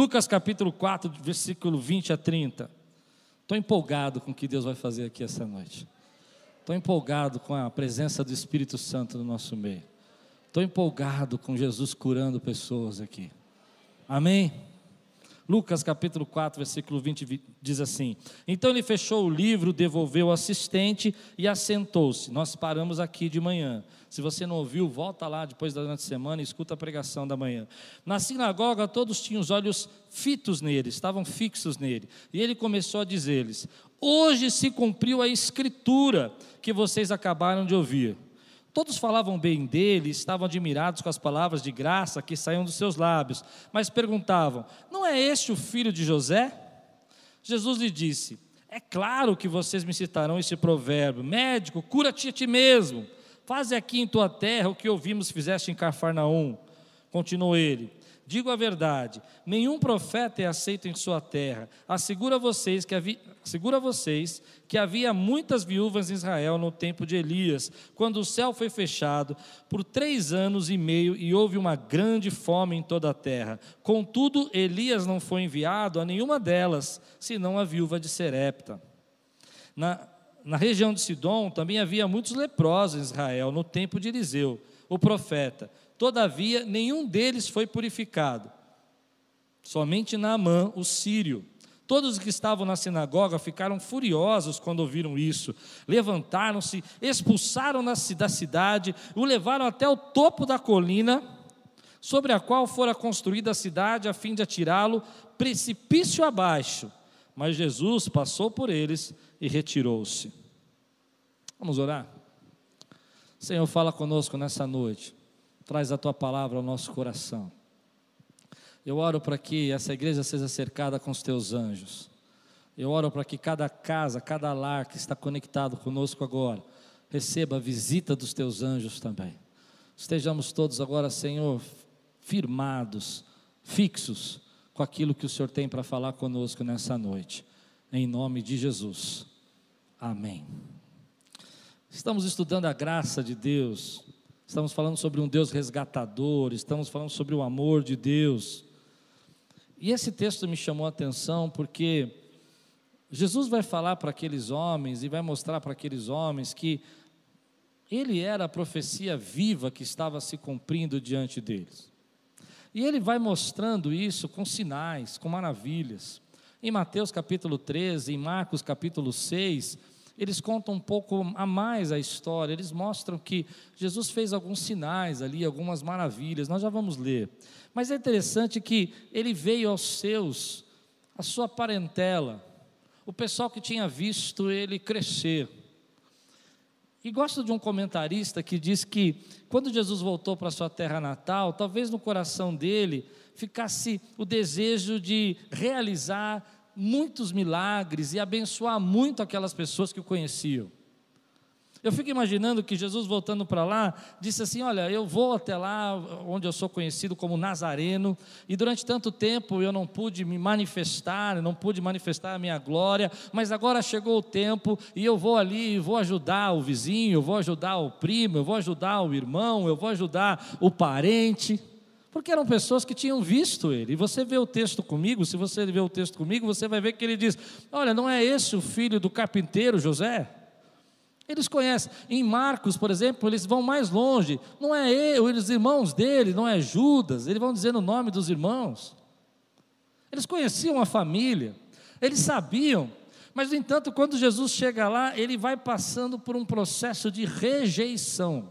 Lucas capítulo 4, versículo 20 a 30. Estou empolgado com o que Deus vai fazer aqui essa noite. Estou empolgado com a presença do Espírito Santo no nosso meio. Estou empolgado com Jesus curando pessoas aqui. Amém? Lucas capítulo 4, versículo 20 diz assim: Então ele fechou o livro, devolveu o assistente e assentou-se. Nós paramos aqui de manhã. Se você não ouviu, volta lá depois da semana e escuta a pregação da manhã. Na sinagoga, todos tinham os olhos fitos nele, estavam fixos nele. E ele começou a dizer-lhes: Hoje se cumpriu a escritura que vocês acabaram de ouvir. Todos falavam bem dele, estavam admirados com as palavras de graça que saíam dos seus lábios, mas perguntavam: Não é este o filho de José? Jesus lhe disse: É claro que vocês me citarão este provérbio: Médico, cura-te a ti mesmo. Faze aqui em tua terra o que ouvimos fizeste em Cafarnaum. Continuou ele: Digo a verdade: nenhum profeta é aceito em sua terra. Assegura vocês que havia, assegura vocês que havia muitas viúvas em Israel no tempo de Elias, quando o céu foi fechado por três anos e meio e houve uma grande fome em toda a terra. Contudo, Elias não foi enviado a nenhuma delas, senão a viúva de Serepta. Na, na região de Sidom também havia muitos leprosos em Israel no tempo de Eliseu, o profeta. Todavia, nenhum deles foi purificado. Somente Naamã, o sírio. Todos os que estavam na sinagoga ficaram furiosos quando ouviram isso. Levantaram-se, expulsaram da cidade, o levaram até o topo da colina, sobre a qual fora construída a cidade, a fim de atirá-lo precipício abaixo. Mas Jesus passou por eles e retirou-se. Vamos orar? Senhor, fala conosco nessa noite traz a tua palavra ao nosso coração. Eu oro para que essa igreja seja cercada com os teus anjos. Eu oro para que cada casa, cada lar que está conectado conosco agora, receba a visita dos teus anjos também. Estejamos todos agora, Senhor, firmados, fixos com aquilo que o Senhor tem para falar conosco nessa noite. Em nome de Jesus. Amém. Estamos estudando a graça de Deus estamos falando sobre um Deus resgatador, estamos falando sobre o amor de Deus. E esse texto me chamou a atenção porque Jesus vai falar para aqueles homens e vai mostrar para aqueles homens que ele era a profecia viva que estava se cumprindo diante deles. E ele vai mostrando isso com sinais, com maravilhas. Em Mateus capítulo 13, em Marcos capítulo 6, eles contam um pouco a mais a história, eles mostram que Jesus fez alguns sinais ali, algumas maravilhas, nós já vamos ler. Mas é interessante que ele veio aos seus, a sua parentela, o pessoal que tinha visto ele crescer. E gosto de um comentarista que diz que quando Jesus voltou para sua terra natal, talvez no coração dele ficasse o desejo de realizar muitos milagres e abençoar muito aquelas pessoas que o conheciam. Eu fico imaginando que Jesus voltando para lá, disse assim: Olha, eu vou até lá, onde eu sou conhecido como Nazareno, e durante tanto tempo eu não pude me manifestar, não pude manifestar a minha glória, mas agora chegou o tempo e eu vou ali, vou ajudar o vizinho, eu vou ajudar o primo, eu vou ajudar o irmão, eu vou ajudar o parente. Porque eram pessoas que tinham visto ele. E você vê o texto comigo, se você vê o texto comigo, você vai ver que ele diz: Olha, não é esse o filho do carpinteiro José? Eles conhecem. Em Marcos, por exemplo, eles vão mais longe. Não é ele, os irmãos dele, não é Judas. Eles vão dizendo o nome dos irmãos. Eles conheciam a família. Eles sabiam. Mas, no entanto, quando Jesus chega lá, ele vai passando por um processo de rejeição.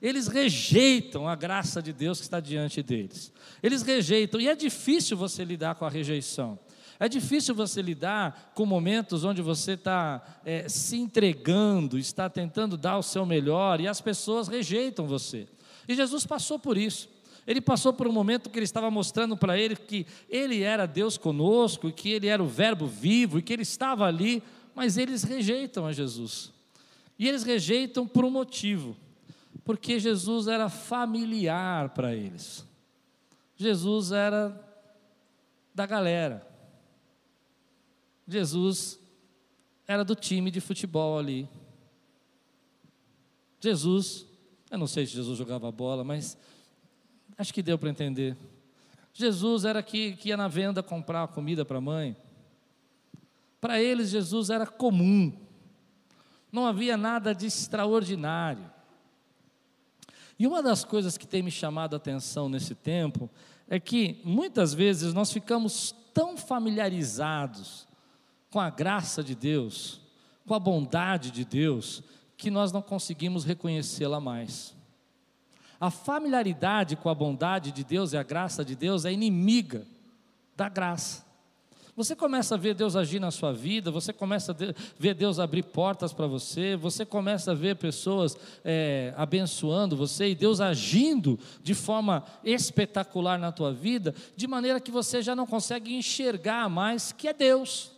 Eles rejeitam a graça de Deus que está diante deles. Eles rejeitam, e é difícil você lidar com a rejeição. É difícil você lidar com momentos onde você está é, se entregando, está tentando dar o seu melhor e as pessoas rejeitam você. E Jesus passou por isso. Ele passou por um momento que ele estava mostrando para ele que ele era Deus conosco, que ele era o Verbo vivo e que ele estava ali, mas eles rejeitam a Jesus. E eles rejeitam por um motivo porque Jesus era familiar para eles. Jesus era da galera. Jesus era do time de futebol ali. Jesus, eu não sei se Jesus jogava bola, mas acho que deu para entender. Jesus era que, que ia na venda comprar comida para a mãe. Para eles, Jesus era comum, não havia nada de extraordinário. E uma das coisas que tem me chamado a atenção nesse tempo é que muitas vezes nós ficamos tão familiarizados com a graça de Deus, com a bondade de Deus, que nós não conseguimos reconhecê-la mais. A familiaridade com a bondade de Deus e a graça de Deus é inimiga da graça. Você começa a ver Deus agir na sua vida, você começa a ver Deus abrir portas para você, você começa a ver pessoas é, abençoando você e Deus agindo de forma espetacular na tua vida, de maneira que você já não consegue enxergar mais que é Deus.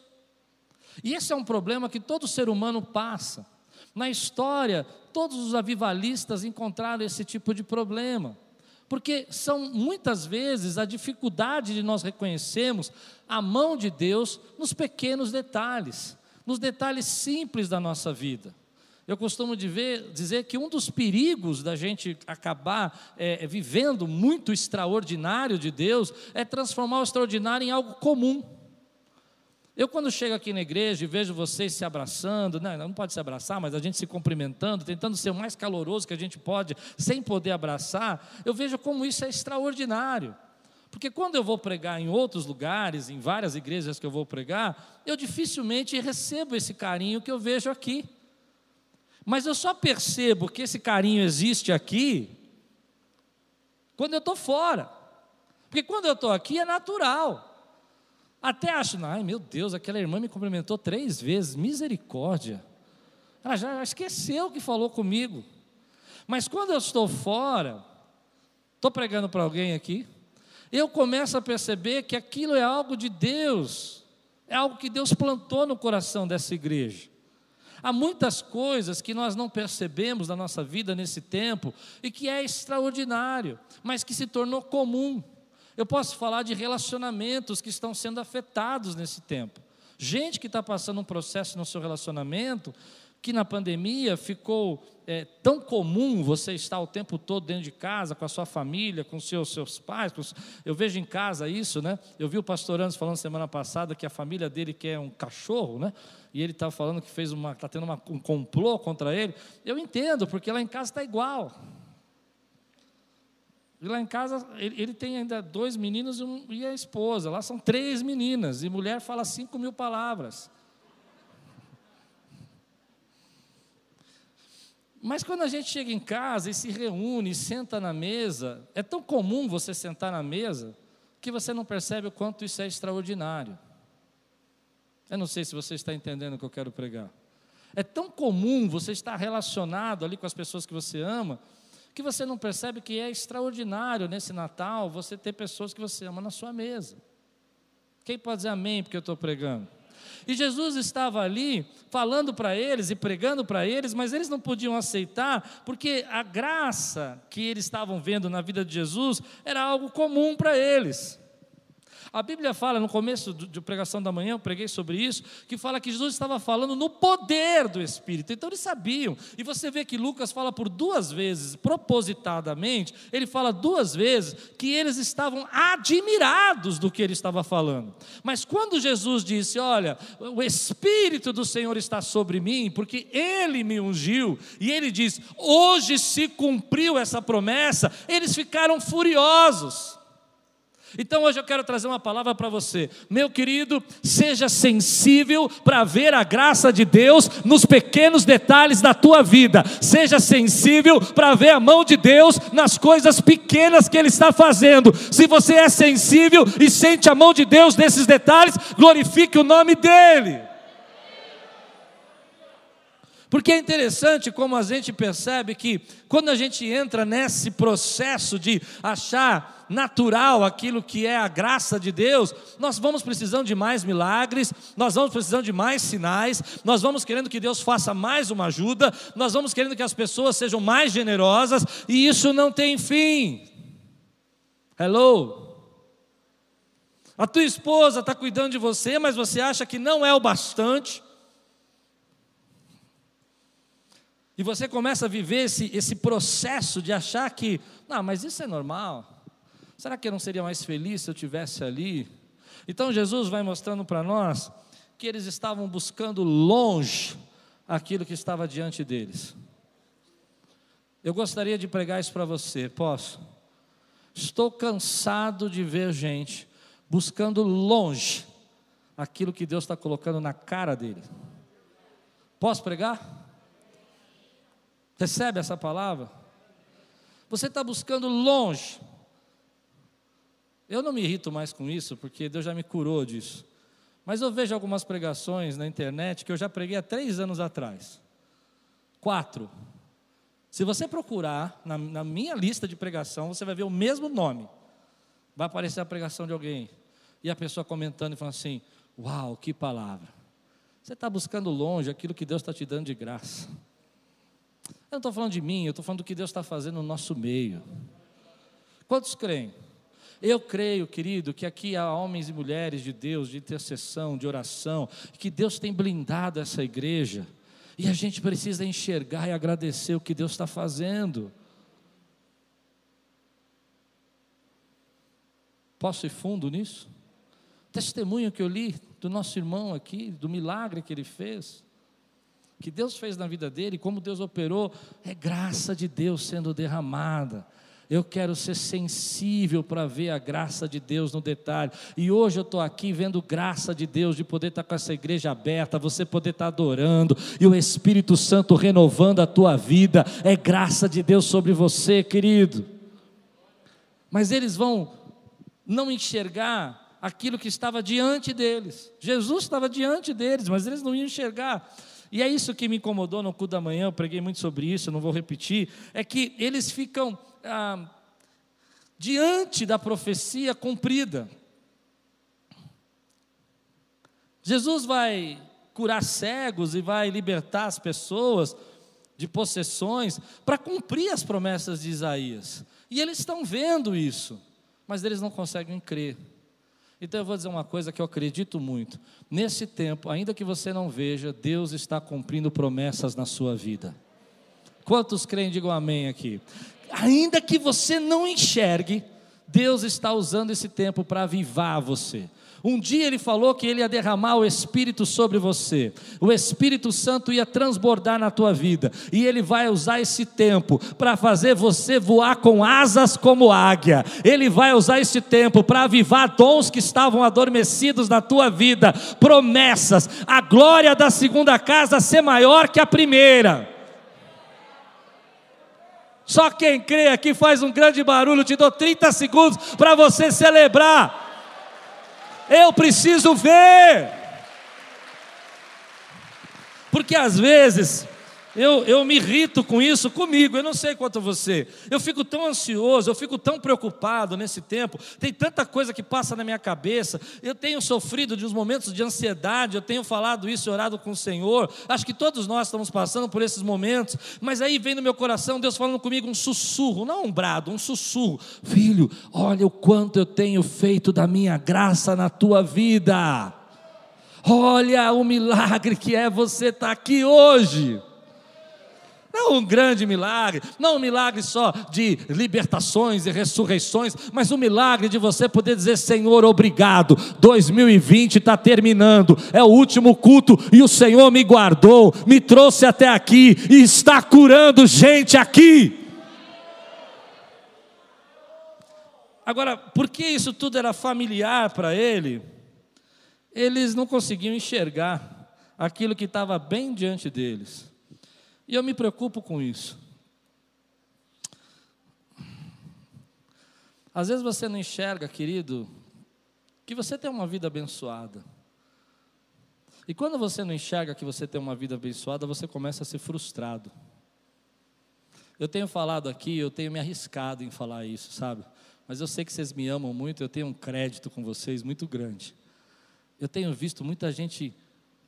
E esse é um problema que todo ser humano passa. Na história, todos os avivalistas encontraram esse tipo de problema. Porque são muitas vezes a dificuldade de nós reconhecermos a mão de Deus nos pequenos detalhes, nos detalhes simples da nossa vida. Eu costumo ver, dizer que um dos perigos da gente acabar é, vivendo muito extraordinário de Deus é transformar o extraordinário em algo comum. Eu, quando chego aqui na igreja e vejo vocês se abraçando, não, não pode se abraçar, mas a gente se cumprimentando, tentando ser o mais caloroso que a gente pode, sem poder abraçar, eu vejo como isso é extraordinário. Porque quando eu vou pregar em outros lugares, em várias igrejas que eu vou pregar, eu dificilmente recebo esse carinho que eu vejo aqui. Mas eu só percebo que esse carinho existe aqui quando eu estou fora. Porque quando eu estou aqui é natural. Até acho, ai meu Deus, aquela irmã me cumprimentou três vezes, misericórdia. Ela já esqueceu o que falou comigo. Mas quando eu estou fora, estou pregando para alguém aqui, eu começo a perceber que aquilo é algo de Deus, é algo que Deus plantou no coração dessa igreja. Há muitas coisas que nós não percebemos na nossa vida nesse tempo e que é extraordinário, mas que se tornou comum. Eu posso falar de relacionamentos que estão sendo afetados nesse tempo. Gente que está passando um processo no seu relacionamento que na pandemia ficou é, tão comum você estar o tempo todo dentro de casa, com a sua família, com seus, seus pais. Com. Eu vejo em casa isso, né? Eu vi o pastor Anos falando semana passada que a família dele quer um cachorro, né? E ele estava falando que fez uma, está tendo uma, um complô contra ele. Eu entendo, porque lá em casa está igual. E lá em casa, ele, ele tem ainda dois meninos e, um, e, a esposa. Lá são três meninas. E mulher fala cinco mil palavras. Mas quando a gente chega em casa e se reúne, e senta na mesa, é tão comum você sentar na mesa que você não percebe o quanto isso é extraordinário. Eu não sei se você está entendendo o que eu quero pregar. É tão comum você estar relacionado ali com as pessoas que você ama que você não percebe que é extraordinário nesse Natal você ter pessoas que você ama na sua mesa. Quem pode dizer amém porque eu estou pregando? E Jesus estava ali falando para eles e pregando para eles, mas eles não podiam aceitar, porque a graça que eles estavam vendo na vida de Jesus era algo comum para eles. A Bíblia fala, no começo de pregação da manhã, eu preguei sobre isso, que fala que Jesus estava falando no poder do Espírito. Então eles sabiam. E você vê que Lucas fala por duas vezes, propositadamente, ele fala duas vezes que eles estavam admirados do que ele estava falando. Mas quando Jesus disse: Olha, o Espírito do Senhor está sobre mim, porque ele me ungiu, e ele diz: Hoje se cumpriu essa promessa, eles ficaram furiosos. Então hoje eu quero trazer uma palavra para você. Meu querido, seja sensível para ver a graça de Deus nos pequenos detalhes da tua vida. Seja sensível para ver a mão de Deus nas coisas pequenas que Ele está fazendo. Se você é sensível e sente a mão de Deus nesses detalhes, glorifique o nome dEle. Porque é interessante como a gente percebe que quando a gente entra nesse processo de achar natural aquilo que é a graça de Deus, nós vamos precisando de mais milagres, nós vamos precisando de mais sinais, nós vamos querendo que Deus faça mais uma ajuda, nós vamos querendo que as pessoas sejam mais generosas, e isso não tem fim. Hello? A tua esposa está cuidando de você, mas você acha que não é o bastante. E você começa a viver esse, esse processo de achar que, não, mas isso é normal. Será que eu não seria mais feliz se eu tivesse ali? Então Jesus vai mostrando para nós que eles estavam buscando longe aquilo que estava diante deles. Eu gostaria de pregar isso para você, posso? Estou cansado de ver gente buscando longe aquilo que Deus está colocando na cara dele. Posso pregar? Recebe essa palavra? Você está buscando longe. Eu não me irrito mais com isso, porque Deus já me curou disso. Mas eu vejo algumas pregações na internet que eu já preguei há três anos atrás. Quatro. Se você procurar na, na, minha lista de pregação, você vai ver o mesmo nome. Vai aparecer a pregação de alguém. E a pessoa comentando e falando assim: Uau, que palavra. Você está buscando longe aquilo que Deus está te dando de graça. Eu não estou falando de mim, eu estou falando do que Deus está fazendo no nosso meio. Quantos creem? Eu creio, querido, que aqui há homens e mulheres de Deus, de intercessão, de oração, que Deus tem blindado essa igreja, e a gente precisa enxergar e agradecer o que Deus está fazendo. Posso ir fundo nisso? Testemunho que eu li do nosso irmão aqui, do milagre que ele fez, que Deus fez na vida dele, como Deus operou, é graça de Deus sendo derramada. Eu quero ser sensível para ver a graça de Deus no detalhe. E hoje eu estou aqui vendo graça de Deus, de poder estar tá com essa igreja aberta, você poder estar tá adorando, e o Espírito Santo renovando a tua vida. É graça de Deus sobre você, querido. Mas eles vão não enxergar aquilo que estava diante deles. Jesus estava diante deles, mas eles não iam enxergar. E é isso que me incomodou no culto da manhã, eu preguei muito sobre isso, não vou repetir, é que eles ficam ah, diante da profecia cumprida. Jesus vai curar cegos e vai libertar as pessoas de possessões para cumprir as promessas de Isaías. E eles estão vendo isso, mas eles não conseguem crer. Então eu vou dizer uma coisa que eu acredito muito. Nesse tempo, ainda que você não veja, Deus está cumprindo promessas na sua vida. Quantos creem, digam amém aqui ainda que você não enxergue, Deus está usando esse tempo para avivar você. Um dia ele falou que ele ia derramar o Espírito sobre você, o Espírito Santo ia transbordar na tua vida, e ele vai usar esse tempo para fazer você voar com asas como águia, ele vai usar esse tempo para avivar dons que estavam adormecidos na tua vida, promessas, a glória da segunda casa ser maior que a primeira. Só quem crê aqui faz um grande barulho. Te dou 30 segundos para você celebrar. Eu preciso ver. Porque às vezes eu, eu me irrito com isso comigo, eu não sei quanto você. Eu fico tão ansioso, eu fico tão preocupado nesse tempo. Tem tanta coisa que passa na minha cabeça. Eu tenho sofrido de uns momentos de ansiedade, eu tenho falado isso e orado com o Senhor. Acho que todos nós estamos passando por esses momentos. Mas aí vem no meu coração Deus falando comigo um sussurro, não um brado, um sussurro. Filho, olha o quanto eu tenho feito da minha graça na tua vida. Olha o milagre que é você estar tá aqui hoje. Não um grande milagre, não um milagre só de libertações e ressurreições, mas um milagre de você poder dizer: Senhor, obrigado. 2020 está terminando, é o último culto e o Senhor me guardou, me trouxe até aqui e está curando gente aqui. Agora, porque isso tudo era familiar para ele, eles não conseguiam enxergar aquilo que estava bem diante deles. E eu me preocupo com isso. Às vezes você não enxerga, querido, que você tem uma vida abençoada. E quando você não enxerga que você tem uma vida abençoada, você começa a ser frustrado. Eu tenho falado aqui, eu tenho me arriscado em falar isso, sabe? Mas eu sei que vocês me amam muito, eu tenho um crédito com vocês muito grande. Eu tenho visto muita gente,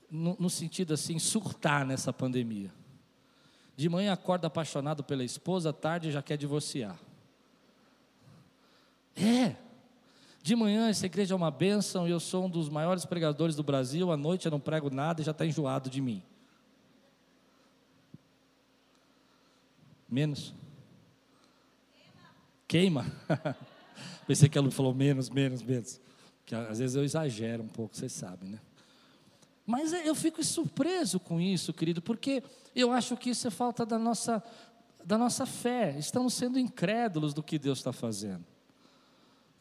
no, no sentido assim, surtar nessa pandemia. De manhã acorda apaixonado pela esposa, à tarde já quer divorciar. É. De manhã essa igreja é uma bênção e eu sou um dos maiores pregadores do Brasil. À noite eu não prego nada e já está enjoado de mim. Menos. Queima. Pensei que ela falou menos, menos, menos. Que às vezes eu exagero um pouco, vocês sabem, né? Mas eu fico surpreso com isso, querido, porque eu acho que isso é falta da nossa, da nossa fé. Estamos sendo incrédulos do que Deus está fazendo.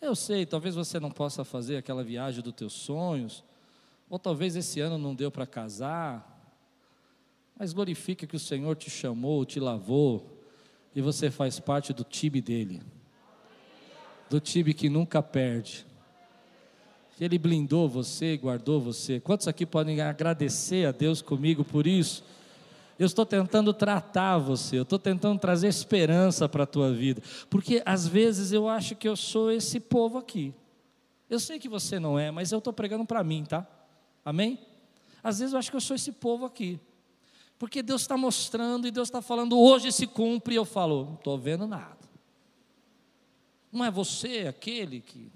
Eu sei, talvez você não possa fazer aquela viagem dos teus sonhos, ou talvez esse ano não deu para casar, mas glorifica que o Senhor te chamou, te lavou, e você faz parte do time dele, do time que nunca perde. Ele blindou você, guardou você. Quantos aqui podem agradecer a Deus comigo por isso? Eu estou tentando tratar você, eu estou tentando trazer esperança para a tua vida, porque às vezes eu acho que eu sou esse povo aqui. Eu sei que você não é, mas eu estou pregando para mim, tá? Amém? Às vezes eu acho que eu sou esse povo aqui, porque Deus está mostrando e Deus está falando, hoje se cumpre, e eu falo, não estou vendo nada. Não é você aquele que.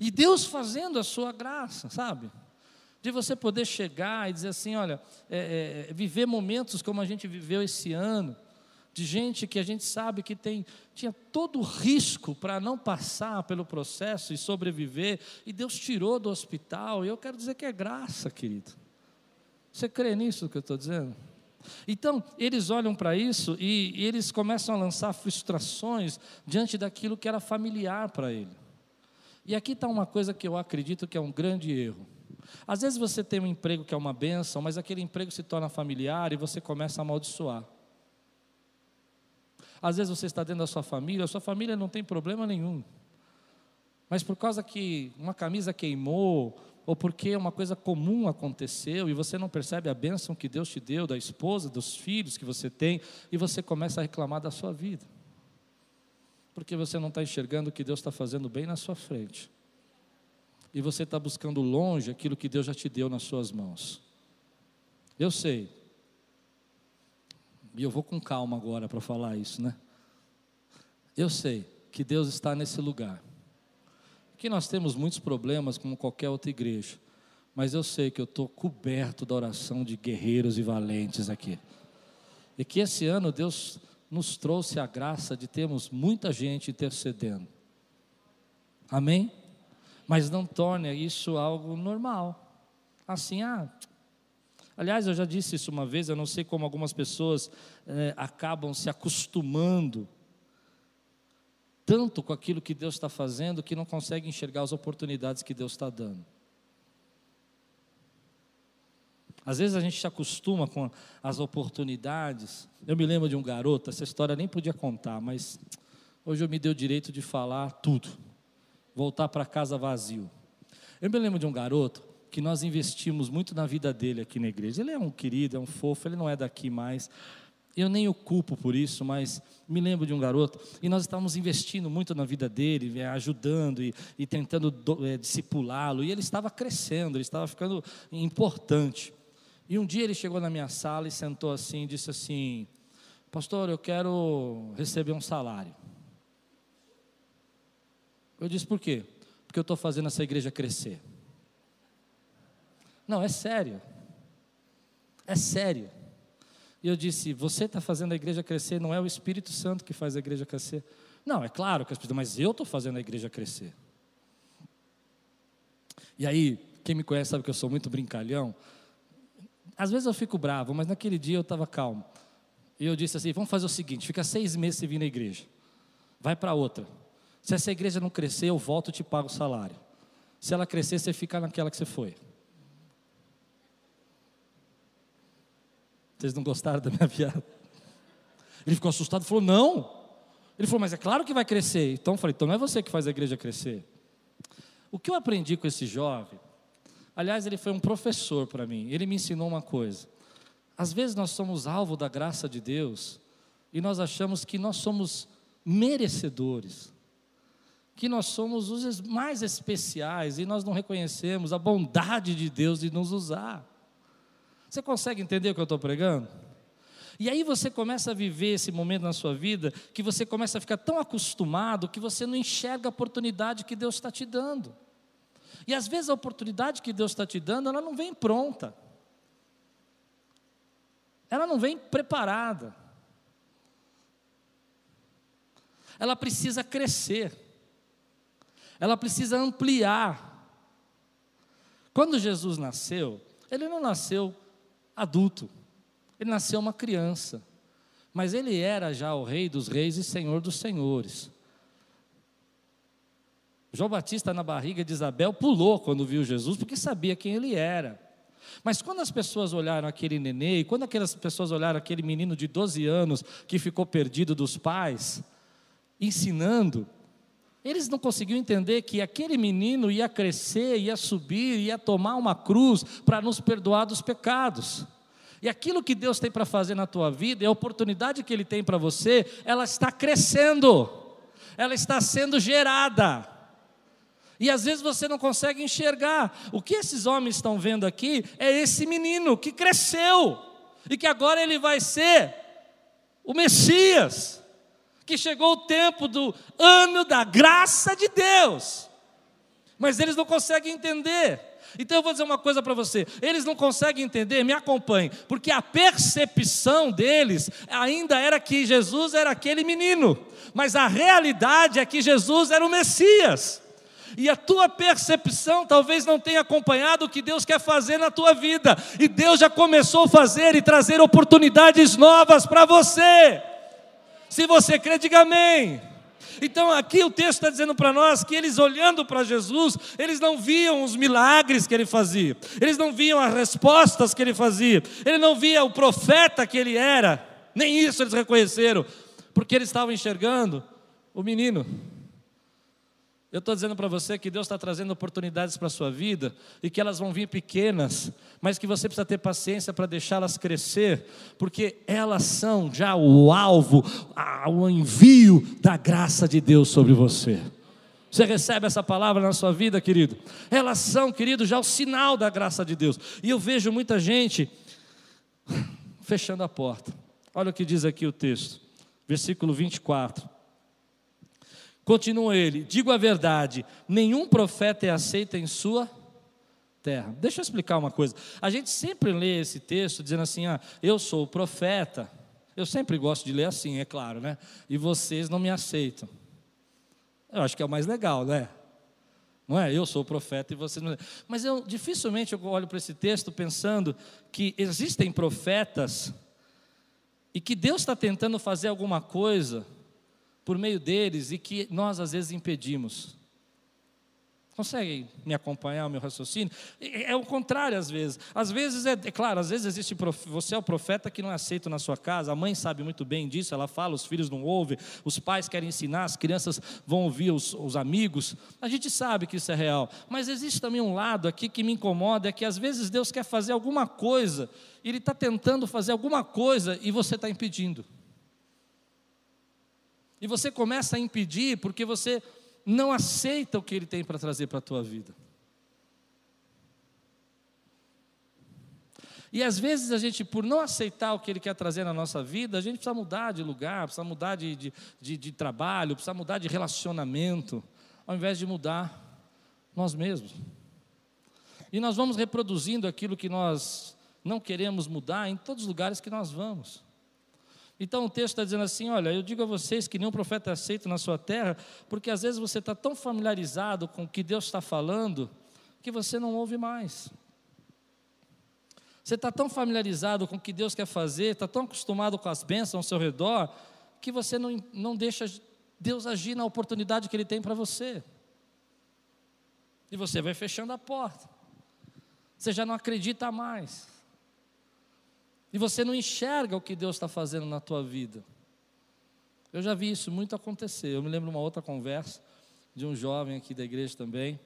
E Deus fazendo a sua graça, sabe? de você poder chegar e dizer assim: olha, é, é, viver momentos como a gente viveu esse ano, de gente que a gente sabe que tem, tinha todo o risco para não passar pelo processo e sobreviver, e Deus tirou do hospital, e eu quero dizer que é graça, querido. Você crê nisso que eu estou dizendo? Então, eles olham para isso e, e eles começam a lançar frustrações diante daquilo que era familiar para ele. E aqui está uma coisa que eu acredito que é um grande erro. Às vezes você tem um emprego que é uma benção, mas aquele emprego se torna familiar e você começa a amaldiçoar. Às vezes você está dentro da sua família, a sua família não tem problema nenhum. Mas por causa que uma camisa queimou, ou porque uma coisa comum aconteceu e você não percebe a bênção que Deus te deu, da esposa, dos filhos que você tem, e você começa a reclamar da sua vida. Porque você não está enxergando o que Deus está fazendo bem na sua frente. E você está buscando longe aquilo que Deus já te deu nas suas mãos. Eu sei, e eu vou com calma agora para falar isso, né? Eu sei que Deus está nesse lugar, que nós temos muitos problemas, como qualquer outra igreja, mas eu sei que eu estou coberto da oração de guerreiros e valentes aqui, e que esse ano Deus nos trouxe a graça de termos muita gente intercedendo. Amém? mas não torne isso algo normal. Assim, ah. Aliás, eu já disse isso uma vez, eu não sei como algumas pessoas é, acabam se acostumando tanto com aquilo que Deus está fazendo que não conseguem enxergar as oportunidades que Deus está dando. Às vezes a gente se acostuma com as oportunidades. Eu me lembro de um garoto, essa história nem podia contar, mas hoje eu me dei o direito de falar tudo voltar para casa vazio. Eu me lembro de um garoto que nós investimos muito na vida dele aqui na igreja. Ele é um querido, é um fofo, ele não é daqui mais. Eu nem o culpo por isso, mas me lembro de um garoto e nós estávamos investindo muito na vida dele, é, ajudando e, e tentando é, discipulá-lo. E ele estava crescendo, ele estava ficando importante. E um dia ele chegou na minha sala e sentou assim e disse assim: Pastor, eu quero receber um salário. Eu disse, por quê? Porque eu estou fazendo essa igreja crescer. Não, é sério. É sério. E eu disse, você está fazendo a igreja crescer, não é o Espírito Santo que faz a igreja crescer. Não, é claro que as pessoas, mas eu estou fazendo a igreja crescer. E aí, quem me conhece sabe que eu sou muito brincalhão. Às vezes eu fico bravo, mas naquele dia eu estava calmo. E eu disse assim: vamos fazer o seguinte: fica seis meses sem vir na igreja, vai para outra. Se essa igreja não crescer, eu volto e te pago o salário. Se ela crescer, você fica naquela que você foi. Vocês não gostaram da minha piada? Ele ficou assustado e falou: Não. Ele falou: Mas é claro que vai crescer. Então eu falei: Então não é você que faz a igreja crescer. O que eu aprendi com esse jovem, aliás, ele foi um professor para mim. Ele me ensinou uma coisa. Às vezes nós somos alvo da graça de Deus e nós achamos que nós somos merecedores que nós somos os mais especiais e nós não reconhecemos a bondade de Deus de nos usar. Você consegue entender o que eu estou pregando? E aí você começa a viver esse momento na sua vida que você começa a ficar tão acostumado que você não enxerga a oportunidade que Deus está te dando. E às vezes a oportunidade que Deus está te dando, ela não vem pronta. Ela não vem preparada. Ela precisa crescer. ela precisa ampliar. Quando Jesus nasceu, ele não nasceu adulto, ele nasceu uma criança, mas ele era já o Rei dos Reis e Senhor dos Senhores. João Batista, na barriga de Isabel, pulou quando viu Jesus, porque sabia quem ele era. Mas quando as pessoas olharam aquele nenê, e quando aquelas pessoas olharam aquele menino de 12 anos que ficou perdido dos pais, ensinando, eles não conseguiam entender que aquele menino ia crescer, ia subir, ia tomar uma cruz para nos perdoar dos pecados. E aquilo que Deus tem para fazer na tua vida, e a oportunidade que Ele tem para você, ela está crescendo, ela está sendo gerada. E às vezes você não consegue enxergar. O que esses homens estão vendo aqui é esse menino que cresceu e que agora ele vai ser o Messias. Que chegou o tempo do ano da graça de Deus. Mas eles não conseguem entender. Então eu vou dizer uma coisa para você: eles não conseguem entender, me acompanhe, porque a percepção deles ainda era que Jesus era aquele menino, mas a realidade é que Jesus era o Messias e a tua percepção talvez não tenha acompanhado o que Deus quer fazer na tua vida, e Deus já começou a fazer e trazer oportunidades novas para você. Se você crê, diga amém. Então aqui o texto está dizendo para nós que eles olhando para Jesus, eles não viam os milagres que ele fazia, eles não viam as respostas que ele fazia, ele não via o profeta que ele era, nem isso eles reconheceram, porque eles estavam enxergando o menino. Eu estou dizendo para você que Deus está trazendo oportunidades para a sua vida e que elas vão vir pequenas, mas que você precisa ter paciência para deixá-las crescer, porque elas são já o alvo, o envio da graça de Deus sobre você. Você recebe essa palavra na sua vida, querido? Elas são, querido, já o sinal da graça de Deus. E eu vejo muita gente fechando a porta. Olha o que diz aqui o texto, versículo 24. Continua ele: digo a verdade, nenhum profeta é aceito em sua terra. Deixa eu explicar uma coisa. A gente sempre lê esse texto dizendo assim: ah, eu sou o profeta. Eu sempre gosto de ler assim, é claro, né? E vocês não me aceitam. Eu acho que é o mais legal, né? Não é? Eu sou o profeta e vocês não. Mas eu dificilmente eu olho para esse texto pensando que existem profetas e que Deus está tentando fazer alguma coisa por meio deles e que nós às vezes impedimos. Conseguem me acompanhar o meu raciocínio? É, o contrário às vezes. Às vezes é, é claro, às vezes existe você é o profeta que não é aceito na sua casa. A mãe sabe muito bem disso. Ela fala, os filhos não ouvem, os pais querem ensinar, as crianças vão ouvir os, os amigos. A gente sabe que isso é real. Mas existe também um lado aqui que me incomoda, é que às vezes Deus quer fazer alguma coisa, Ele está tentando fazer alguma coisa e você está impedindo. E você começa a impedir porque você não aceita o que ele tem para trazer para a tua vida. E às vezes a gente, por não aceitar o que Ele quer trazer na nossa vida, a gente precisa mudar de lugar, precisa mudar de, de, de, de, trabalho, precisa mudar de relacionamento, ao invés de mudar nós mesmos. E nós vamos reproduzindo aquilo que nós não queremos mudar em todos os lugares que nós vamos. Então o texto está dizendo assim: olha, eu digo a vocês que nenhum profeta é aceito na sua terra, porque às vezes você está tão familiarizado com o que Deus está falando, que você não ouve mais. Você está tão familiarizado com o que Deus quer fazer, está tão acostumado com as bênçãos ao seu redor, que você não, não deixa Deus agir na oportunidade que Ele tem para você. E você vai fechando a porta. Você já não acredita mais. E você não enxerga o que Deus está fazendo na tua vida. Eu já vi isso muito acontecer. Eu me lembro de uma outra conversa de um jovem aqui da igreja também.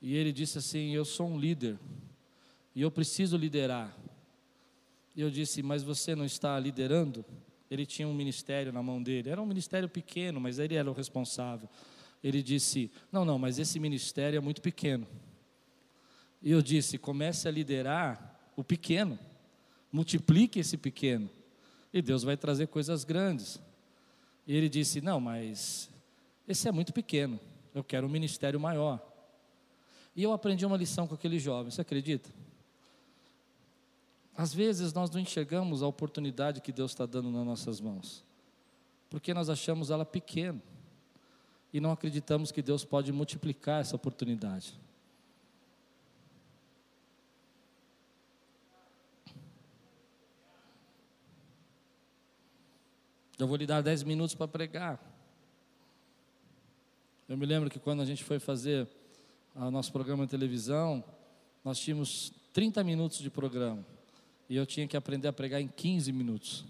E ele disse assim: Eu sou um líder e eu preciso liderar. E eu disse: Mas você não está liderando? Ele tinha um ministério na mão dele. Era um ministério pequeno, mas ele era o responsável. Ele disse: Não, não, mas esse ministério é muito pequeno. E eu disse: Comece a liderar o pequeno multiplique esse pequeno, e Deus vai trazer coisas grandes. E ele disse: Não, mas esse é muito pequeno, eu quero um ministério maior. E eu aprendi uma lição com aquele jovem, você acredita? Às vezes nós não enxergamos a oportunidade que Deus está dando nas nossas mãos, porque nós achamos ela pequena. e não acreditamos que Deus pode multiplicar essa oportunidade. Eu vou lhe dar dez minutos para pregar. Eu me lembro que quando a gente foi fazer o nosso programa de televisão, nós tínhamos 30 minutos de programa. E eu tinha que aprender a pregar em 15 minutos.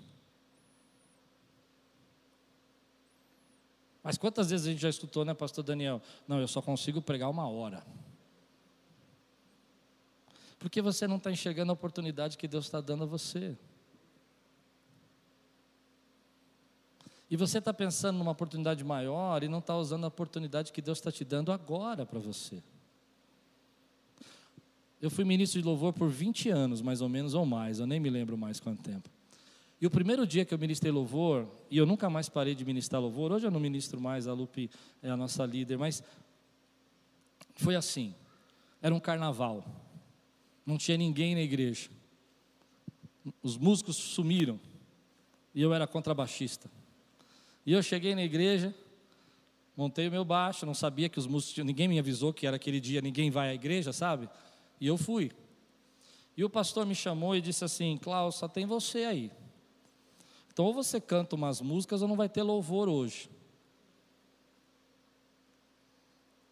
Mas quantas vezes a gente já escutou, né, pastor Daniel? Não, eu só consigo pregar uma hora. Porque você não está enxergando a oportunidade que Deus está dando a você. E você está pensando numa oportunidade maior e não está usando a oportunidade que Deus está te dando agora para você. Eu fui ministro de louvor por 20 anos, mais ou menos, ou mais, eu nem me lembro mais quanto tempo. E o primeiro dia que eu ministrei louvor, e eu nunca mais parei de ministrar louvor, hoje eu não ministro mais, a Lupe é a nossa líder, mas foi assim: era um carnaval, não tinha ninguém na igreja, os músicos sumiram, e eu era contrabaixista. E eu cheguei na igreja, montei o meu baixo, não sabia que os músicos, ninguém me avisou que era aquele dia, ninguém vai à igreja, sabe? E eu fui. E o pastor me chamou e disse assim: Klaus, só tem você aí. Então, ou você canta umas músicas ou não vai ter louvor hoje.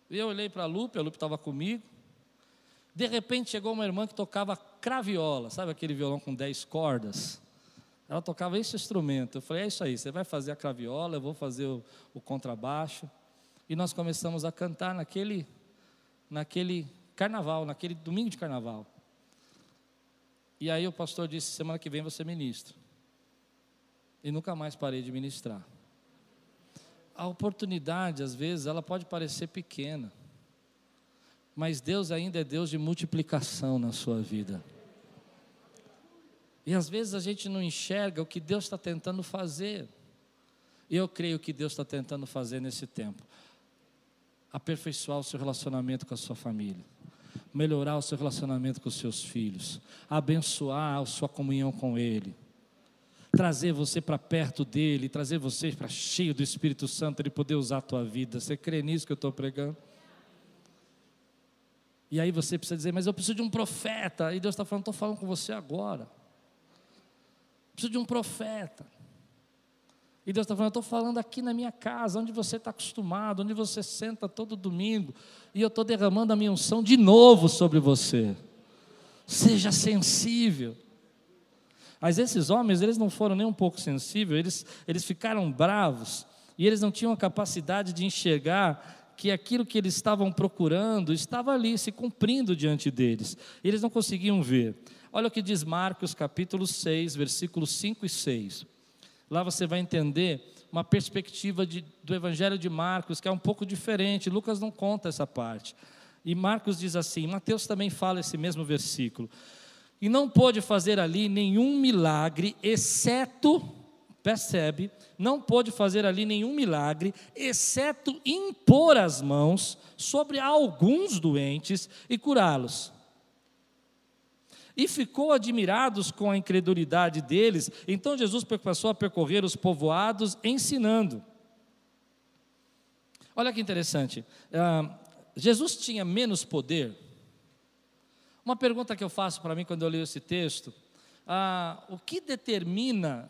E eu olhei para a Lupe, a Lupe estava comigo. De repente chegou uma irmã que tocava craviola, sabe aquele violão com dez cordas? Ela tocava esse instrumento. Eu falei: é isso aí, você vai fazer a craviola, eu vou fazer o, o contrabaixo. E nós começamos a cantar naquele, naquele carnaval, naquele domingo de carnaval. E aí o pastor disse: semana que vem você ministra. E nunca mais parei de ministrar. A oportunidade, às vezes, ela pode parecer pequena, mas Deus ainda é Deus de multiplicação na sua vida. E às vezes a gente não enxerga o que Deus está tentando fazer. E eu creio que Deus está tentando fazer nesse tempo. Aperfeiçoar o seu relacionamento com a sua família. Melhorar o seu relacionamento com os seus filhos. Abençoar a sua comunhão com Ele. Trazer você para perto dele, trazer você para cheio do Espírito Santo, Ele poder usar a tua vida. Você crê nisso que eu estou pregando? E aí você precisa dizer, mas eu preciso de um profeta. E Deus está falando, estou falando com você agora preciso de um profeta. E Deus está falando, eu estou falando aqui na minha casa, onde você está acostumado, onde você senta todo domingo, e eu estou derramando a minha unção de novo sobre você. Seja sensível. Mas esses homens, eles não foram nem um pouco sensíveis, eles, eles ficaram bravos, e eles não tinham a capacidade de enxergar que aquilo que eles estavam procurando estava ali, se cumprindo diante deles. Eles não conseguiam ver. Olha o que diz Marcos capítulo 6, versículos 5 e 6. Lá você vai entender uma perspectiva de, do Evangelho de Marcos que é um pouco diferente. Lucas não conta essa parte. E Marcos diz assim: Mateus também fala esse mesmo versículo. E não pôde fazer ali nenhum milagre, exceto, percebe, não pôde fazer ali nenhum milagre, exceto impor as mãos sobre alguns doentes e curá-los e ficou admirados com a incredulidade deles. Então Jesus passou a percorrer os povoados ensinando. Olha que interessante. Uh, Jesus tinha menos poder? Uma pergunta que eu faço para mim quando eu leio esse texto: uh, o que determina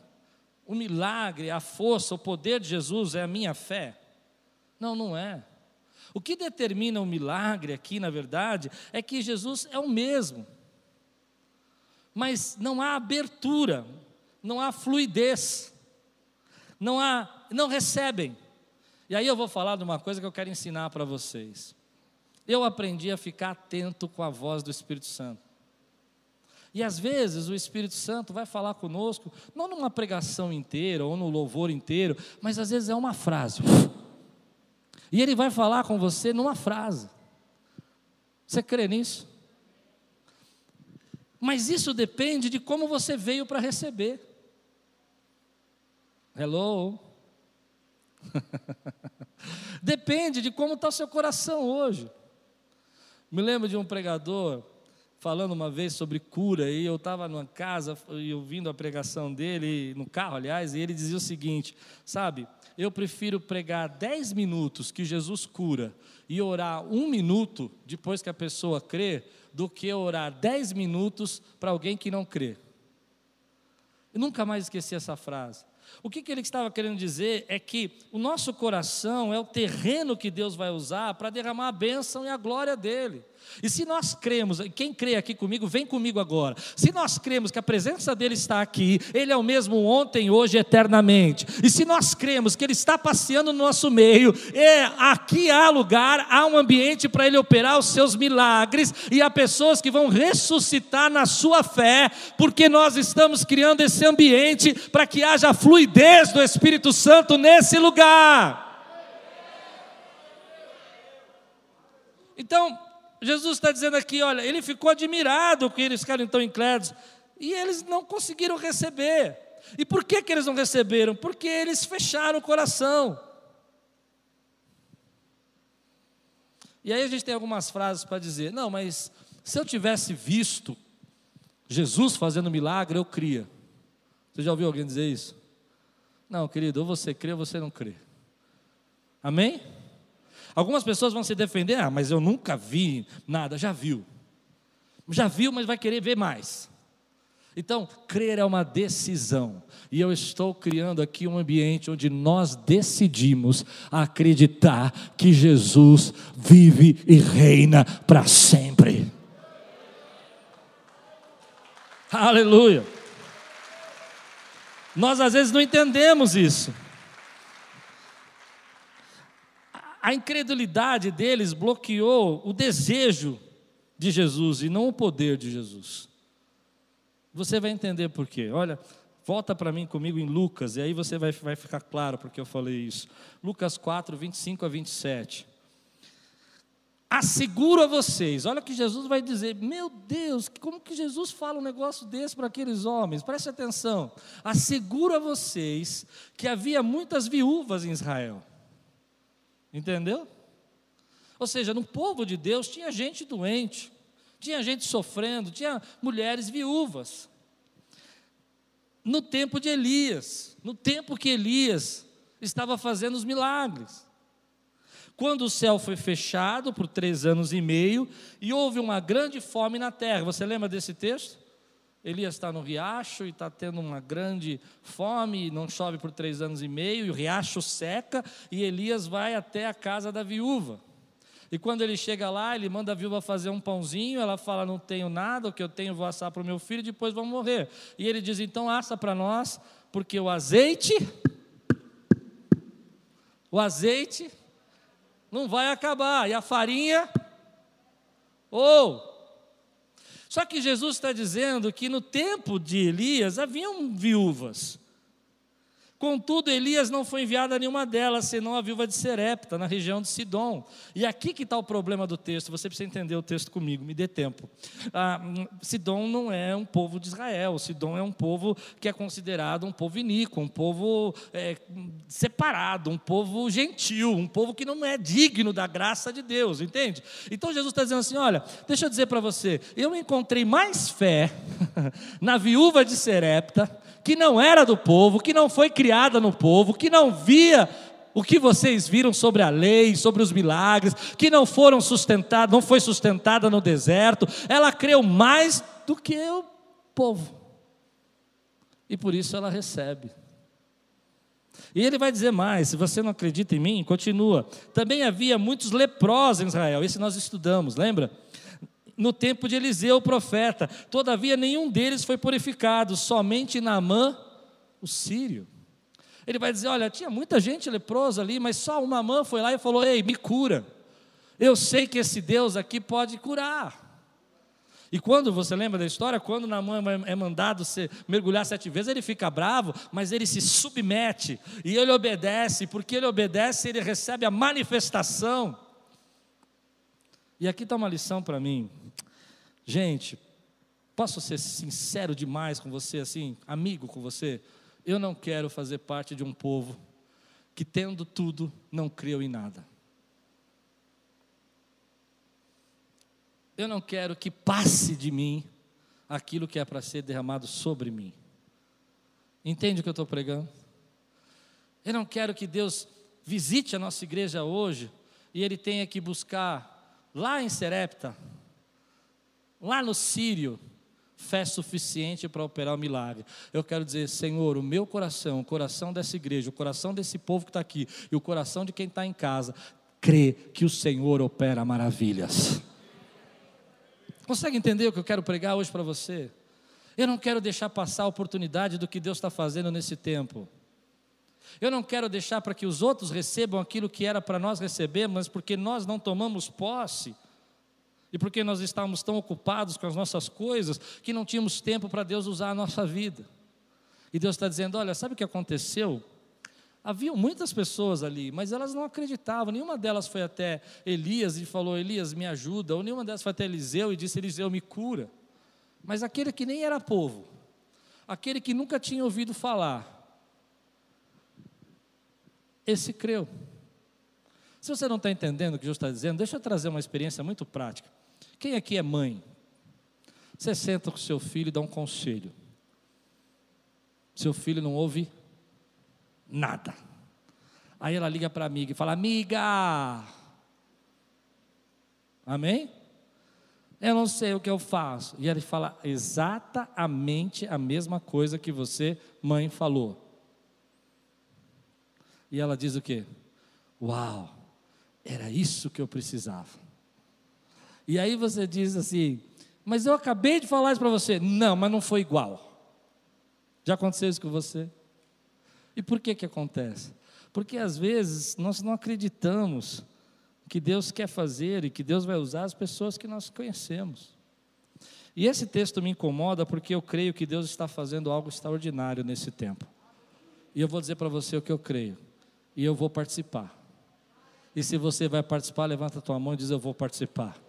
o milagre, a força, o poder de Jesus é a minha fé? Não, não é. O que determina o milagre aqui, na verdade, é que Jesus é o mesmo mas não há abertura, não há fluidez, não há, não recebem. E aí eu vou falar de uma coisa que eu quero ensinar para vocês. Eu aprendi a ficar atento com a voz do Espírito Santo. E às vezes o Espírito Santo vai falar conosco, não numa pregação inteira ou no louvor inteiro, mas às vezes é uma frase. E ele vai falar com você numa frase. Você crê nisso? Mas isso depende de como você veio para receber. Hello? depende de como está o seu coração hoje. Me lembro de um pregador falando uma vez sobre cura, e eu estava numa casa e ouvindo a pregação dele, no carro, aliás, e ele dizia o seguinte: sabe, eu prefiro pregar 10 minutos que Jesus cura e orar um minuto depois que a pessoa crê, do que orar 10 minutos para alguém que não crê. Eu nunca mais esqueci essa frase. O que, que ele estava querendo dizer é que o nosso coração é o terreno que Deus vai usar para derramar a bênção e a glória dele. E se nós cremos, quem crê aqui comigo, vem comigo agora. Se nós cremos que a presença dele está aqui, ele é o mesmo ontem, hoje, eternamente. E se nós cremos que ele está passeando no nosso meio, é aqui há lugar, há um ambiente para ele operar os seus milagres e há pessoas que vão ressuscitar na sua fé, porque nós estamos criando esse ambiente para que haja fluidez do Espírito Santo nesse lugar. Então, Jesus está dizendo aqui, olha, ele ficou admirado que eles ficaram tão incrédulos e eles não conseguiram receber. E por que, que eles não receberam? Porque eles fecharam o coração. E aí a gente tem algumas frases para dizer: não, mas se eu tivesse visto Jesus fazendo milagre, eu cria. Você já ouviu alguém dizer isso? Não, querido, ou você crê ou você não crê. Amém? Algumas pessoas vão se defender, ah, mas eu nunca vi nada, já viu. Já viu, mas vai querer ver mais. Então, crer é uma decisão. E eu estou criando aqui um ambiente onde nós decidimos acreditar que Jesus vive e reina para sempre. Aleluia. Nós às vezes não entendemos isso. A incredulidade deles bloqueou o desejo de Jesus e não o poder de Jesus. Você vai entender por quê. Olha, volta para mim comigo em Lucas, e aí você vai, vai ficar claro porque eu falei isso. Lucas 4, 25 a 27. Asseguro a vocês, olha o que Jesus vai dizer. Meu Deus, como que Jesus fala um negócio desse para aqueles homens? Preste atenção. Asseguro a vocês que havia muitas viúvas em Israel Entendeu? Ou seja, no povo de Deus tinha gente doente, tinha gente sofrendo, tinha mulheres viúvas. No tempo de Elias, no tempo que Elias estava fazendo os milagres. Quando o céu foi fechado por três anos e meio e houve uma grande fome na terra. Você lembra desse texto? Elias está no riacho e está tendo uma grande fome, não chove por três anos e meio, e o riacho seca, e Elias vai até a casa da viúva. E quando ele chega lá, ele manda a viúva fazer um pãozinho, ela fala: Não tenho nada, o que eu tenho vou assar para o meu filho, depois vamos morrer. E ele diz: Então assa para nós, porque o azeite, o azeite não vai acabar, e a farinha, ou oh, só que Jesus está dizendo que no tempo de Elias haviam viúvas. Contudo, Elias não foi enviado a nenhuma delas, senão a viúva de Serepta, na região de Sidom. E aqui que está o problema do texto, você precisa entender o texto comigo, me dê tempo. Ah, Sidom não é um povo de Israel, Sidom é um povo que é considerado um povo iníquo, um povo é, separado, um povo gentil, um povo que não é digno da graça de Deus, entende? Então Jesus está dizendo assim: olha, deixa eu dizer para você, eu encontrei mais fé na viúva de Serepta que não era do povo, que não foi criada no povo, que não via o que vocês viram sobre a lei, sobre os milagres, que não foram sustentados, não foi sustentada no deserto, ela creu mais do que o povo. E por isso ela recebe. E ele vai dizer mais: se você não acredita em mim, continua. Também havia muitos leprosos em Israel, esse nós estudamos, lembra? no tempo de Eliseu, o profeta. Todavia, nenhum deles foi purificado, somente Naamã, o sírio. Ele vai dizer: Olha, tinha muita gente leprosa ali, mas só uma Naamã foi lá e falou: Ei, me cura. Eu sei que esse Deus aqui pode curar. E quando, você lembra da história? Quando Naamã é mandado ser, mergulhar sete vezes, ele fica bravo, mas ele se submete e ele obedece, porque ele obedece, ele recebe a manifestação. E aqui está uma lição para mim. Gente, posso ser sincero demais com você, assim, amigo com você? Eu não quero fazer parte de um povo que, tendo tudo, não creu em nada. eu não quero que passe de mim aquilo que é para ser derramado sobre mim. Entende o que eu estou pregando? Eu não quero que Deus visite a nossa igreja hoje e Ele tenha que buscar lá em Serepta, lá no Sírio, fé suficiente para operar o milagre. Eu quero dizer, Senhor, o meu coração, o coração dessa igreja, o coração desse povo que está aqui e o coração de quem está em casa, crê que o Senhor opera maravilhas. Consegue entender o que eu quero pregar hoje para você? Eu não quero deixar passar a oportunidade do que Deus está fazendo nesse tempo. Eu não quero deixar para que os outros recebam aquilo que era para nós recebermos, mas porque nós não tomamos posse e porque nós estávamos tão ocupados com as nossas coisas que não tínhamos tempo para Deus usar a nossa vida. E Deus está dizendo: olha, sabe o que aconteceu? Havia muitas pessoas ali, mas elas não acreditavam. Nenhuma delas foi até Elias e falou: Elias, me ajuda. Ou nenhuma delas foi até Eliseu e disse: Eliseu, me cura. Mas aquele que nem era povo, aquele que nunca tinha ouvido falar, esse creu. Se você não está entendendo o que Jesus está dizendo, deixa eu trazer uma experiência muito prática. Quem aqui é mãe? Você senta com seu filho e dá um conselho. Seu filho não ouve nada. Aí ela liga para a amiga e fala: Amiga, amém? Eu não sei o que eu faço. E ele fala exatamente a mesma coisa que você, mãe, falou. E ela diz o quê? Uau, era isso que eu precisava. E aí você diz assim: Mas eu acabei de falar isso para você. Não, mas não foi igual. Já aconteceu isso com você? E por que que acontece? Porque às vezes nós não acreditamos que Deus quer fazer e que Deus vai usar as pessoas que nós conhecemos. E esse texto me incomoda porque eu creio que Deus está fazendo algo extraordinário nesse tempo. E eu vou dizer para você o que eu creio. E eu vou participar. E se você vai participar, levanta a tua mão e diz: Eu vou participar.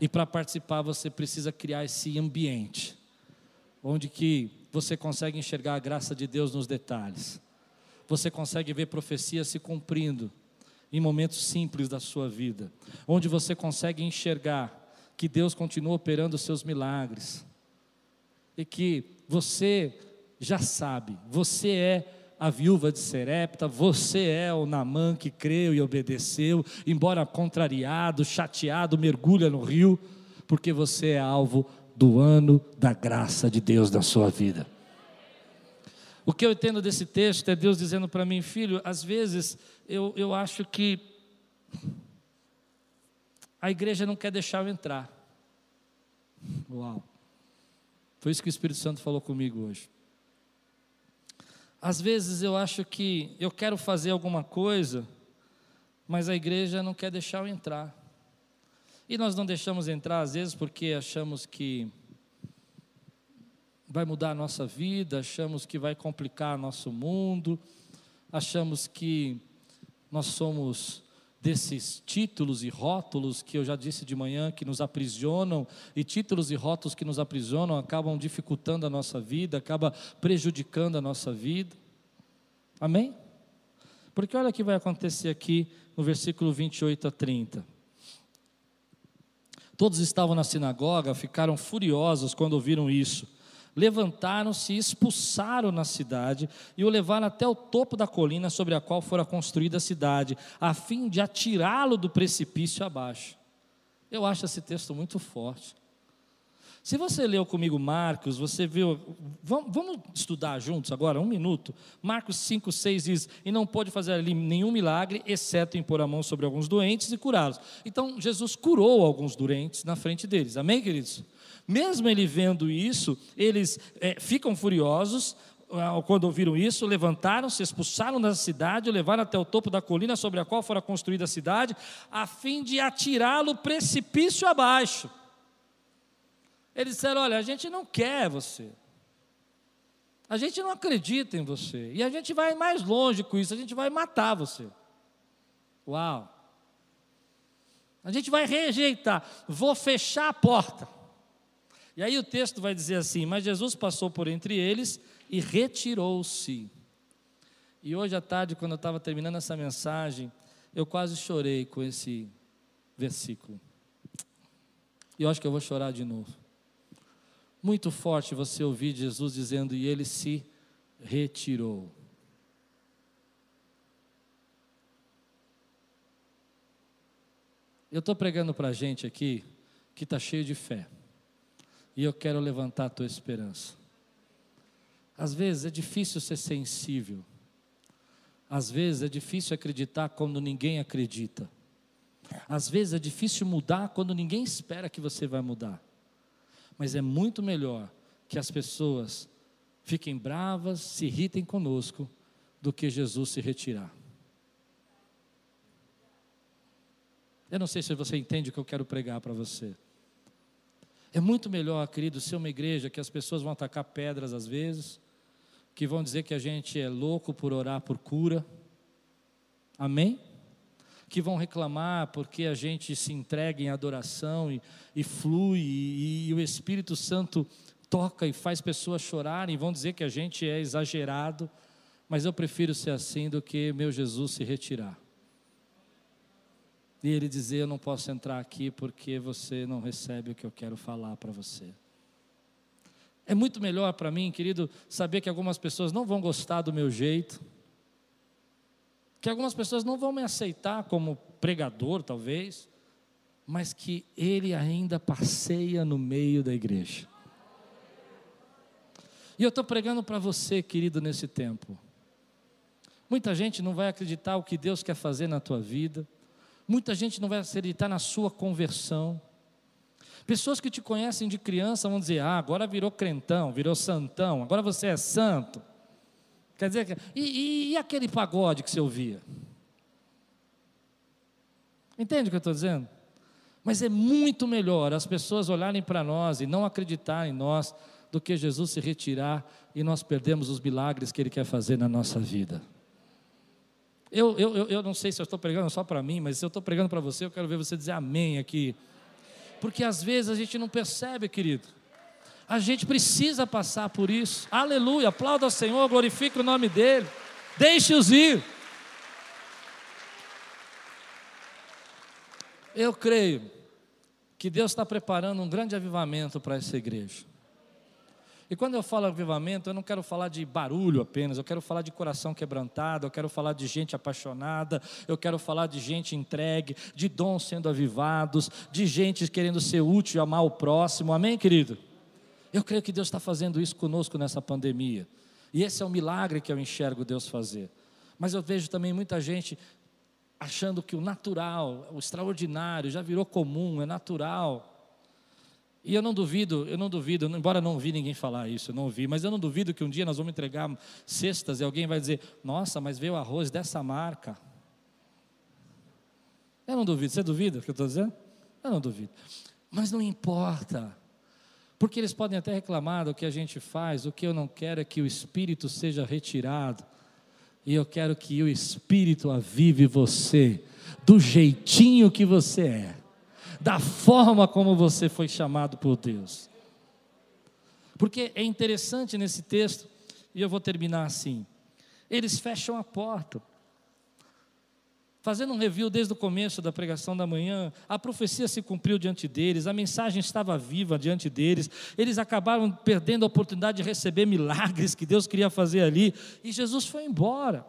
E para participar você precisa criar esse ambiente onde que você consegue enxergar a graça de Deus nos detalhes. Você consegue ver profecias se cumprindo em momentos simples da sua vida, onde você consegue enxergar que Deus continua operando os seus milagres. E que você já sabe, você é a viúva de Serepta, você é o Namã que creu e obedeceu, embora contrariado, chateado, mergulha no rio, porque você é alvo do ano da graça de Deus na sua vida. O que eu entendo desse texto é Deus dizendo para mim, filho, às vezes eu, eu acho que a igreja não quer deixar eu entrar. Uau. Foi isso que o Espírito Santo falou comigo hoje. Às vezes eu acho que eu quero fazer alguma coisa, mas a igreja não quer deixar eu entrar. E nós não deixamos entrar, às vezes, porque achamos que vai mudar a nossa vida, achamos que vai complicar nosso mundo, achamos que nós somos desses títulos e rótulos que eu já disse de manhã que nos aprisionam, e títulos e rótulos que nos aprisionam acabam dificultando a nossa vida, acaba prejudicando a nossa vida. Amém? Porque olha o que vai acontecer aqui no versículo 28 a 30. Todos estavam na sinagoga, ficaram furiosos quando ouviram isso levantaram-se e expulsaram na cidade e o levaram até o topo da colina sobre a qual fora construída a cidade, a fim de atirá-lo do precipício abaixo. Eu acho esse texto muito forte. Se você leu comigo Marcos, você viu. Vamos, estudar juntos agora, um minuto. Marcos 5, 6 diz: E não pôde fazer ali nenhum milagre, exceto impor a mão sobre alguns doentes e curá-los. Então, Jesus curou alguns doentes na frente deles. Amém, queridos? Mesmo ele vendo isso, eles é, ficam furiosos. Ah, quando ouviram isso, levantaram-se, expulsaram da cidade, o levaram até o topo da colina sobre a qual fora construída a cidade, a fim de atirá-lo precipício abaixo. Eles disseram: Olha, a gente não quer você, a gente não acredita em você, e a gente vai mais longe com isso, a gente vai matar você. Uau! A gente vai rejeitar, vou fechar a porta. E aí o texto vai dizer assim: Mas Jesus passou por entre eles e retirou-se. E hoje à tarde, quando eu estava terminando essa mensagem, eu quase chorei com esse versículo. E eu acho que eu vou chorar de novo. Muito forte você ouvir Jesus dizendo, e ele se retirou. Eu estou pregando para a gente aqui que está cheio de fé. E eu quero levantar a tua esperança. Às vezes é difícil ser sensível. Às vezes é difícil acreditar quando ninguém acredita. Às vezes é difícil mudar quando ninguém espera que você vai mudar. Mas é muito melhor que as pessoas fiquem bravas, se irritem conosco, do que Jesus se retirar. Eu não sei se você entende o que eu quero pregar para você. É muito melhor, querido, ser uma igreja que as pessoas vão atacar pedras às vezes, que vão dizer que a gente é louco por orar por cura. Amém? Que vão reclamar porque a gente se entrega em adoração e, e flui, e, e o Espírito Santo toca e faz pessoas chorarem, vão dizer que a gente é exagerado, mas eu prefiro ser assim do que meu Jesus se retirar. E ele dizer: Eu não posso entrar aqui porque você não recebe o que eu quero falar para você. É muito melhor para mim, querido, saber que algumas pessoas não vão gostar do meu jeito, que algumas pessoas não vão me aceitar como pregador, talvez, mas que ele ainda passeia no meio da igreja. E eu estou pregando para você, querido, nesse tempo. Muita gente não vai acreditar o que Deus quer fazer na tua vida. Muita gente não vai acreditar na sua conversão. Pessoas que te conhecem de criança vão dizer: Ah, agora virou crentão, virou santão, agora você é santo. Quer dizer, e, e, e aquele pagode que você ouvia? Entende o que eu estou dizendo? Mas é muito melhor as pessoas olharem para nós e não acreditarem em nós do que Jesus se retirar e nós perdemos os milagres que Ele quer fazer na nossa vida. Eu, eu, eu não sei se eu estou pregando só para mim, mas se eu estou pregando para você, eu quero ver você dizer amém aqui. Porque às vezes a gente não percebe, querido. A gente precisa passar por isso. Aleluia, aplauda ao Senhor, glorifique o nome dEle. Deixe-os ir. Eu creio que Deus está preparando um grande avivamento para essa igreja. E quando eu falo avivamento, eu não quero falar de barulho apenas, eu quero falar de coração quebrantado, eu quero falar de gente apaixonada, eu quero falar de gente entregue, de dons sendo avivados, de gente querendo ser útil e amar o próximo. Amém, querido? Eu creio que Deus está fazendo isso conosco nessa pandemia. E esse é o milagre que eu enxergo Deus fazer. Mas eu vejo também muita gente achando que o natural, o extraordinário já virou comum, é natural. E eu não duvido, eu não duvido, embora não vi ninguém falar isso, eu não vi, mas eu não duvido que um dia nós vamos entregar cestas e alguém vai dizer: Nossa, mas veio arroz dessa marca. Eu não duvido, você duvida o que eu estou dizendo? Eu não duvido. Mas não importa, porque eles podem até reclamar do que a gente faz, o que eu não quero é que o Espírito seja retirado, e eu quero que o Espírito avive você, do jeitinho que você é da forma como você foi chamado por Deus. Porque é interessante nesse texto, e eu vou terminar assim: eles fecham a porta. Fazendo um review desde o começo da pregação da manhã, a profecia se cumpriu diante deles, a mensagem estava viva diante deles, eles acabaram perdendo a oportunidade de receber milagres que Deus queria fazer ali, e Jesus foi embora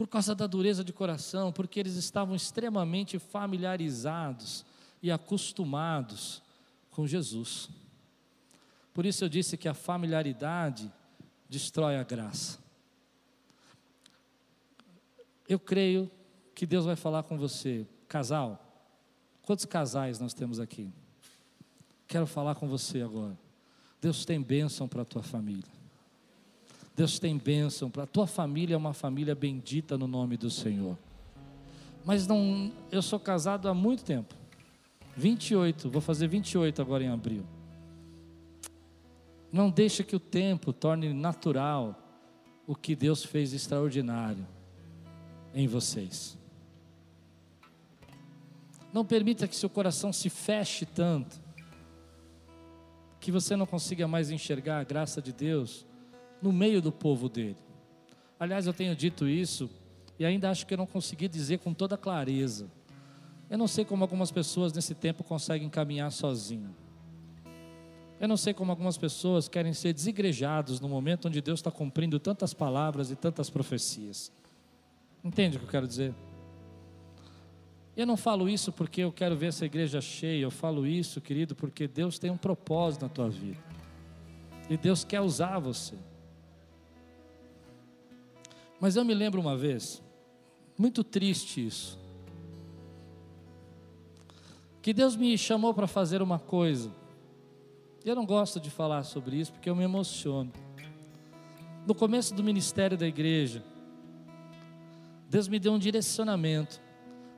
por causa da dureza de coração, porque eles estavam extremamente familiarizados e acostumados com Jesus. Por isso eu disse que a familiaridade destrói a graça. Eu creio que Deus vai falar com você, casal. Quantos casais nós temos aqui? Quero falar com você agora. Deus tem bênção para a tua família. Deus tem bênção para a tua família, é uma família bendita no nome do Senhor. Mas não, eu sou casado há muito tempo. 28, vou fazer 28 agora em abril. Não deixe que o tempo torne natural o que Deus fez extraordinário em vocês. Não permita que seu coração se feche tanto que você não consiga mais enxergar a graça de Deus no meio do povo dele. Aliás, eu tenho dito isso e ainda acho que eu não consegui dizer com toda clareza. Eu não sei como algumas pessoas nesse tempo conseguem caminhar sozinho. Eu não sei como algumas pessoas querem ser desigrejados no momento onde Deus está cumprindo tantas palavras e tantas profecias. Entende o que eu quero dizer? Eu não falo isso porque eu quero ver essa igreja cheia, eu falo isso, querido, porque Deus tem um propósito na tua vida. E Deus quer usar você. Mas eu me lembro uma vez, muito triste isso, que Deus me chamou para fazer uma coisa. Eu não gosto de falar sobre isso porque eu me emociono. No começo do ministério da igreja, Deus me deu um direcionamento.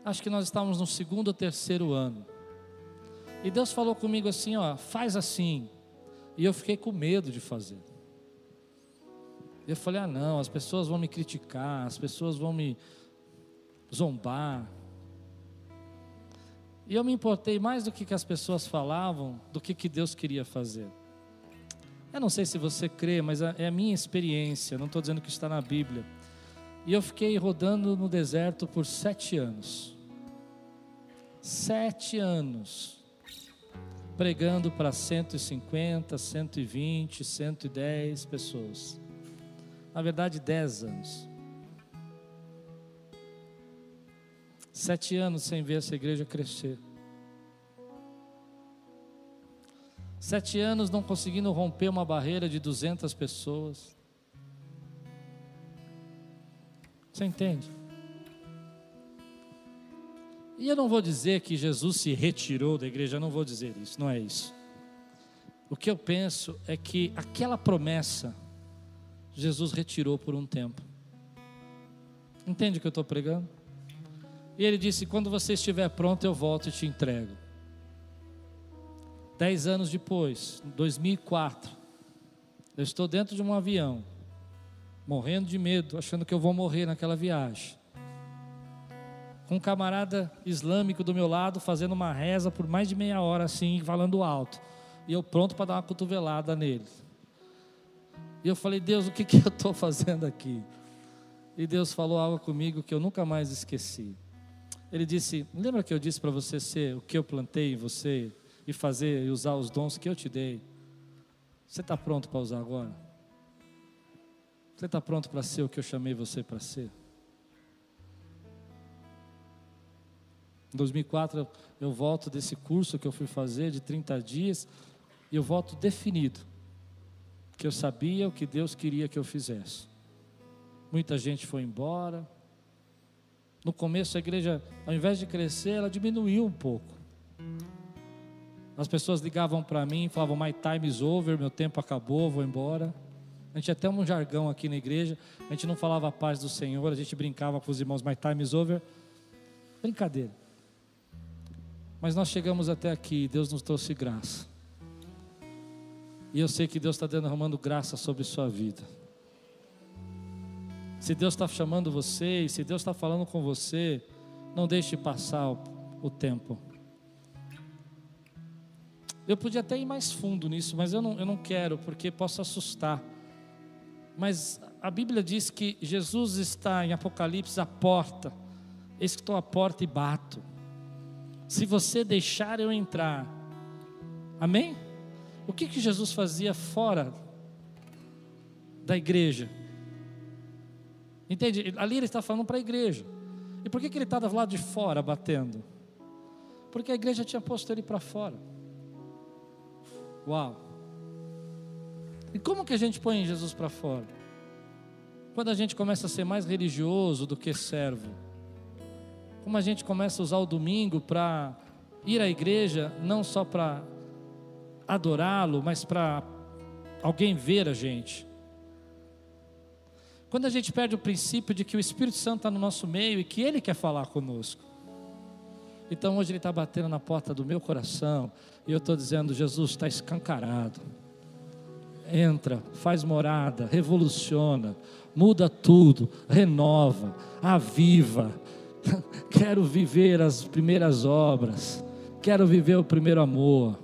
Acho que nós estávamos no segundo ou terceiro ano. E Deus falou comigo assim: ó, faz assim. E eu fiquei com medo de fazer. Eu falei: ah, não, as pessoas vão me criticar, as pessoas vão me zombar. E eu me importei mais do que, que as pessoas falavam, do que, que Deus queria fazer. Eu não sei se você crê, mas é a minha experiência, não estou dizendo que está na Bíblia. E eu fiquei rodando no deserto por sete anos. Sete anos. Pregando para 150, 120, 110 pessoas. Na verdade, dez anos. Sete anos sem ver essa igreja crescer. Sete anos não conseguindo romper uma barreira de 200 pessoas. Você entende? E eu não vou dizer que Jesus se retirou da igreja, eu não vou dizer isso, não é isso. O que eu penso é que aquela promessa, Jesus retirou por um tempo. Entende o que eu estou pregando? E ele disse: Quando você estiver pronto, eu volto e te entrego. Dez anos depois, 2004, eu estou dentro de um avião, morrendo de medo, achando que eu vou morrer naquela viagem. Com um camarada islâmico do meu lado, fazendo uma reza por mais de meia hora, assim, falando alto. E eu pronto para dar uma cotovelada nele. E eu falei, Deus, o que, que eu estou fazendo aqui? E Deus falou algo comigo que eu nunca mais esqueci. Ele disse: Lembra que eu disse para você ser o que eu plantei em você e fazer e usar os dons que eu te dei? Você está pronto para usar agora? Você está pronto para ser o que eu chamei você para ser? Em 2004 eu volto desse curso que eu fui fazer de 30 dias e eu volto definido, que eu sabia o que Deus queria que eu fizesse. Muita gente foi embora, no começo a igreja, ao invés de crescer, ela diminuiu um pouco. As pessoas ligavam para mim falavam: My time is over, meu tempo acabou, vou embora. A gente até um jargão aqui na igreja, a gente não falava a paz do Senhor, a gente brincava com os irmãos: My time is over. Brincadeira. Mas nós chegamos até aqui, Deus nos trouxe graça. E eu sei que Deus está derramando graça sobre sua vida. Se Deus está chamando você, se Deus está falando com você, não deixe passar o, o tempo. Eu podia até ir mais fundo nisso, mas eu não, eu não quero, porque posso assustar. Mas a Bíblia diz que Jesus está em Apocalipse à porta. Eis que estou à porta e bato. Se você deixar eu entrar, amém? O que, que Jesus fazia fora da igreja? Entende? Ali ele está falando para a igreja. E por que, que ele estava lá de fora batendo? Porque a igreja tinha posto ele para fora. Uau! E como que a gente põe Jesus para fora? Quando a gente começa a ser mais religioso do que servo. Como a gente começa a usar o domingo para ir à igreja, não só para adorá-lo, mas para alguém ver a gente. Quando a gente perde o princípio de que o Espírito Santo está no nosso meio e que Ele quer falar conosco. Então hoje Ele está batendo na porta do meu coração e eu estou dizendo: Jesus está escancarado. Entra, faz morada, revoluciona, muda tudo, renova, aviva. Quero viver as primeiras obras, quero viver o primeiro amor.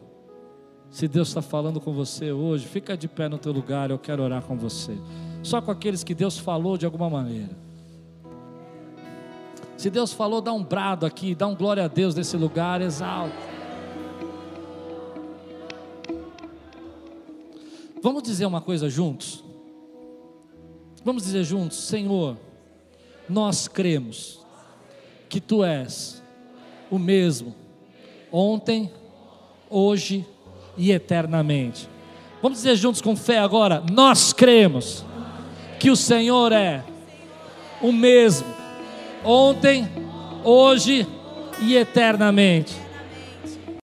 Se Deus está falando com você hoje, fica de pé no teu lugar, eu quero orar com você só com aqueles que Deus falou de alguma maneira. Se Deus falou, dá um brado aqui, dá um glória a Deus nesse lugar, exalta. Vamos dizer uma coisa juntos? Vamos dizer juntos, Senhor, nós cremos que Tu és o mesmo, ontem, hoje e eternamente. Vamos dizer juntos com fé agora: nós cremos que o Senhor é o mesmo, ontem, hoje e eternamente.